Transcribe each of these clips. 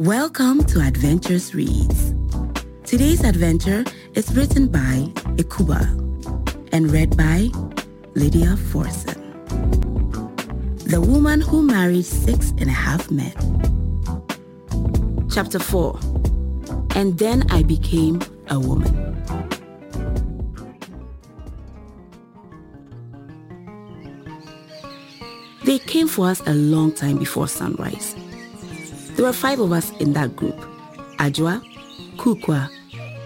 Welcome to Adventures Reads. Today's adventure is written by Ekuba and read by Lydia Forson. The Woman Who Married Six and a Half Men. Chapter 4 And Then I Became a Woman. They came for us a long time before sunrise. There were five of us in that group. Ajwa, Kukwa,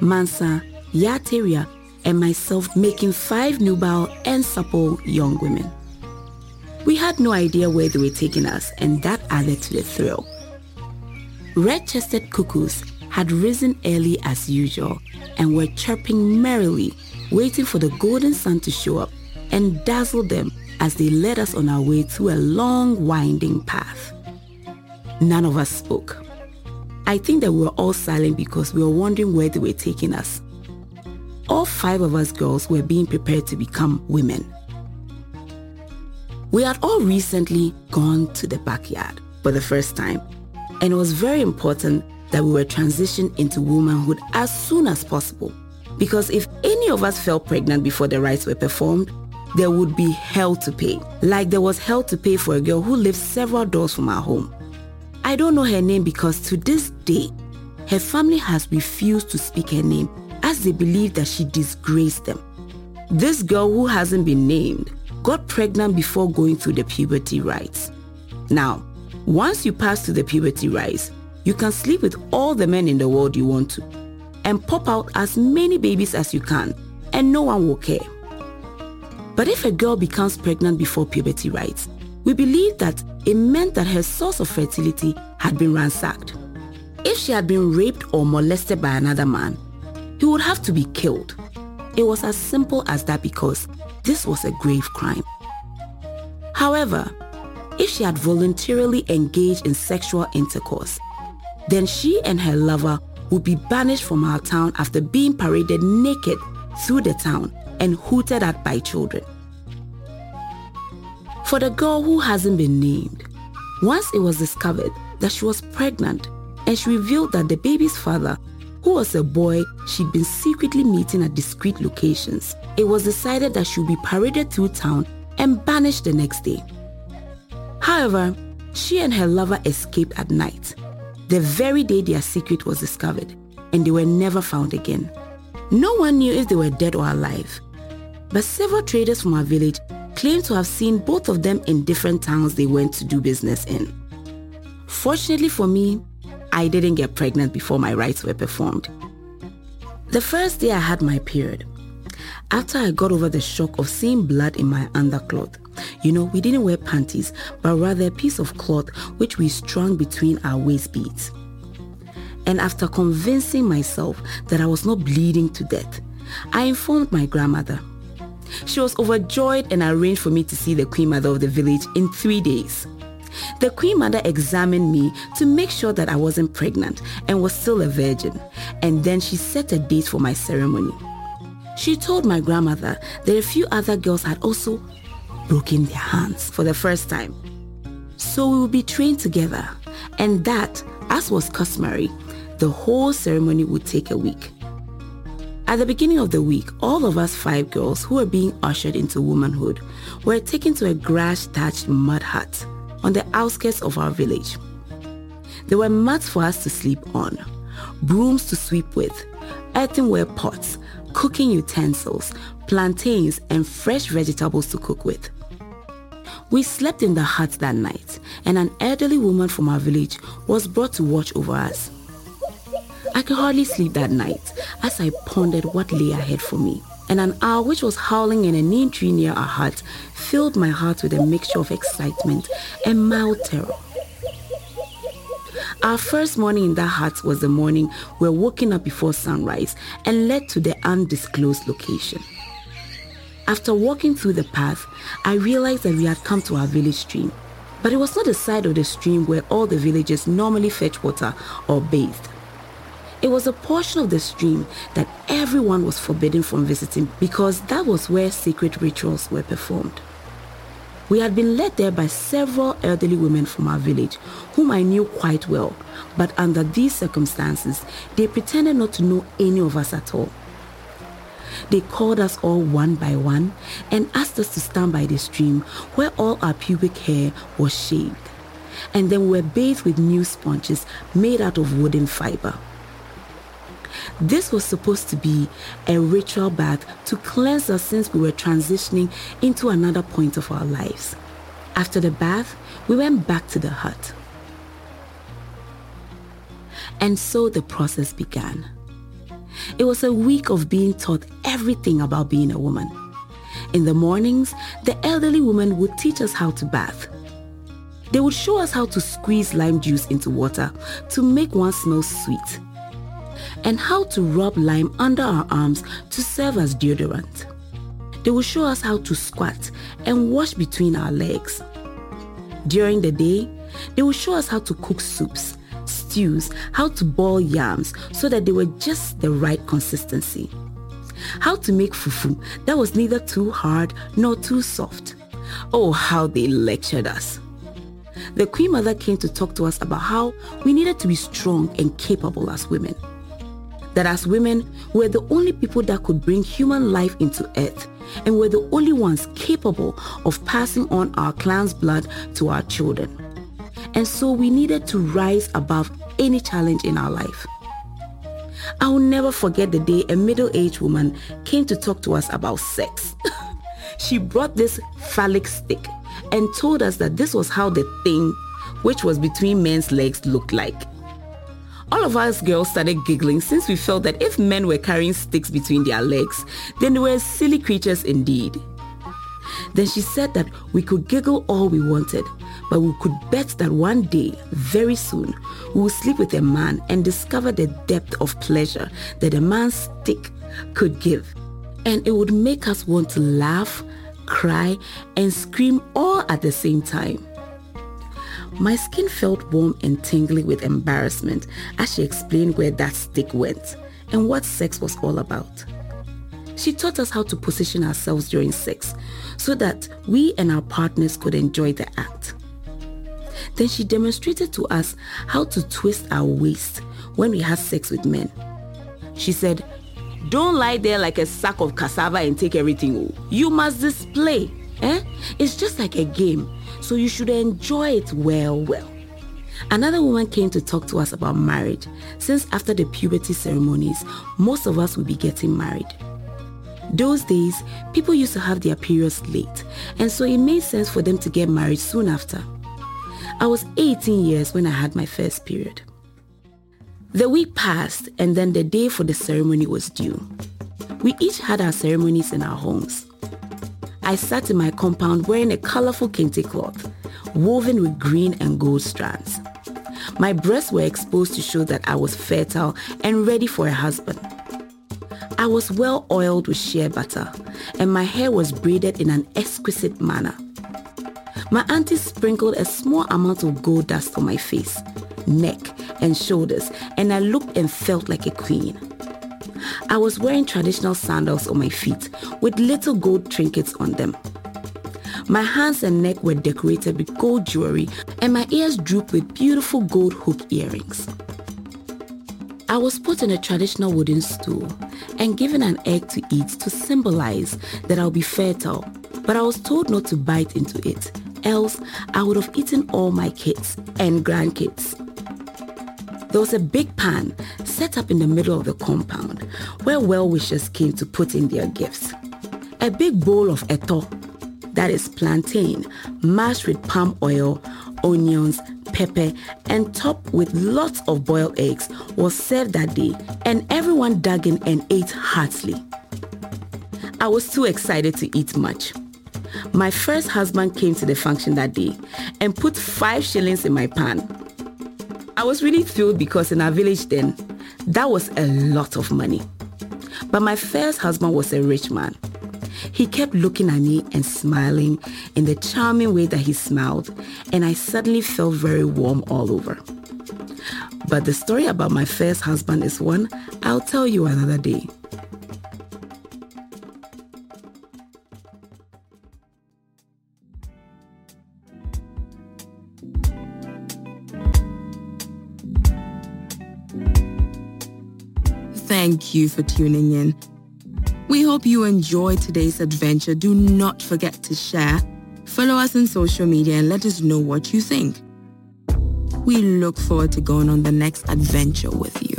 Mansa, Yateria, and myself making five nubile and supple young women. We had no idea where they were taking us, and that added to the thrill. Red-chested cuckoos had risen early as usual and were chirping merrily, waiting for the golden sun to show up and dazzle them as they led us on our way through a long, winding path. None of us spoke. I think that we were all silent because we were wondering where they were taking us. All five of us girls were being prepared to become women. We had all recently gone to the backyard for the first time, and it was very important that we were transitioned into womanhood as soon as possible. Because if any of us fell pregnant before the rites were performed, there would be hell to pay. Like there was hell to pay for a girl who lived several doors from our home. I don't know her name because to this day, her family has refused to speak her name as they believe that she disgraced them. This girl who hasn't been named got pregnant before going through the puberty rites. Now, once you pass through the puberty rites, you can sleep with all the men in the world you want to and pop out as many babies as you can and no one will care. But if a girl becomes pregnant before puberty rites, we believe that it meant that her source of fertility had been ransacked. If she had been raped or molested by another man, he would have to be killed. It was as simple as that because this was a grave crime. However, if she had voluntarily engaged in sexual intercourse, then she and her lover would be banished from our town after being paraded naked through the town and hooted at by children. For the girl who hasn't been named, once it was discovered that she was pregnant and she revealed that the baby's father, who was a boy she'd been secretly meeting at discreet locations, it was decided that she would be paraded through town and banished the next day. However, she and her lover escaped at night, the very day their secret was discovered, and they were never found again. No one knew if they were dead or alive, but several traders from our village claim to have seen both of them in different towns they went to do business in. Fortunately for me, I didn't get pregnant before my rites were performed. The first day I had my period, after I got over the shock of seeing blood in my undercloth, you know, we didn't wear panties, but rather a piece of cloth which we strung between our waist beads. And after convincing myself that I was not bleeding to death, I informed my grandmother. She was overjoyed and arranged for me to see the Queen Mother of the village in three days. The Queen Mother examined me to make sure that I wasn't pregnant and was still a virgin, and then she set a date for my ceremony. She told my grandmother that a few other girls had also broken their hands for the first time. So we would be trained together, and that, as was customary, the whole ceremony would take a week. At the beginning of the week, all of us five girls who were being ushered into womanhood were taken to a grass-thatched mud hut on the outskirts of our village. There were mats for us to sleep on, brooms to sweep with, earthenware pots, cooking utensils, plantains, and fresh vegetables to cook with. We slept in the hut that night, and an elderly woman from our village was brought to watch over us. I could hardly sleep that night as I pondered what lay ahead for me. And an owl which was howling in a neem tree near our hut filled my heart with a mixture of excitement and mild terror. Our first morning in that hut was the morning we were woken up before sunrise and led to the undisclosed location. After walking through the path, I realized that we had come to our village stream. But it was not the side of the stream where all the villagers normally fetch water or bathed. It was a portion of the stream that everyone was forbidden from visiting because that was where sacred rituals were performed. We had been led there by several elderly women from our village, whom I knew quite well, but under these circumstances, they pretended not to know any of us at all. They called us all one by one and asked us to stand by the stream where all our pubic hair was shaved. And then we were bathed with new sponges made out of wooden fiber. This was supposed to be a ritual bath to cleanse us since we were transitioning into another point of our lives. After the bath, we went back to the hut. And so the process began. It was a week of being taught everything about being a woman. In the mornings, the elderly woman would teach us how to bath. They would show us how to squeeze lime juice into water to make one smell sweet, and how to rub lime under our arms to serve as deodorant. They will show us how to squat and wash between our legs. During the day, they will show us how to cook soups stews how to boil yams so that they were just the right consistency. How to make fufu that was neither too hard nor too soft. Oh, how they lectured us. The Queen Mother came to talk to us about how we needed to be strong and capable as women. That as women, we're the only people that could bring human life into earth and we're the only ones capable of passing on our clan's blood to our children. And so we needed to rise above any challenge in our life. I will never forget the day a middle-aged woman came to talk to us about sex. she brought this phallic stick and told us that this was how the thing, which was between men's legs, looked like. All of us girls started giggling since we felt that if men were carrying sticks between their legs, then they were silly creatures indeed. Then she said that we could giggle all we wanted, but we could bet that one day, very soon, we would sleep with a man and discover the depth of pleasure that a man's stick could give. And it would make us want to laugh, cry, and scream all at the same time. My skin felt warm and tingly with embarrassment as she explained where that stick went and what sex was all about. She taught us how to position ourselves during sex so that we and our partners could enjoy the act. Then she demonstrated to us how to twist our waist when we had sex with men. She said, don't lie there like a sack of cassava and take everything. Oh. You must display. Eh? It's just like a game, so you should enjoy it well, well. Another woman came to talk to us about marriage, since after the puberty ceremonies, most of us will be getting married. Those days, people used to have their periods late, and so it made sense for them to get married soon after. I was 18 years when I had my first period. The week passed and then the day for the ceremony was due. We each had our ceremonies in our homes. I sat in my compound wearing a colorful kente cloth, woven with green and gold strands. My breasts were exposed to show that I was fertile and ready for a husband. I was well oiled with shea butter, and my hair was braided in an exquisite manner. My auntie sprinkled a small amount of gold dust on my face, neck, and shoulders, and I looked and felt like a queen. I was wearing traditional sandals on my feet with little gold trinkets on them. My hands and neck were decorated with gold jewelry, and my ears drooped with beautiful gold hook earrings. I was put in a traditional wooden stool and given an egg to eat to symbolize that I'll be fertile, but I was told not to bite into it else I would have eaten all my kids and grandkids. There was a big pan set up in the middle of the compound where well-wishers came to put in their gifts. A big bowl of eto, that is plantain, mashed with palm oil, onions, pepper, and topped with lots of boiled eggs was served that day, and everyone dug in and ate heartily. I was too excited to eat much. My first husband came to the function that day and put five shillings in my pan. I was really thrilled because in our village then, that was a lot of money. But my first husband was a rich man. He kept looking at me and smiling in the charming way that he smiled, and I suddenly felt very warm all over. But the story about my first husband is one I'll tell you another day. Thank you for tuning in. We hope you enjoyed today's adventure. Do not forget to share, follow us on social media and let us know what you think. We look forward to going on the next adventure with you.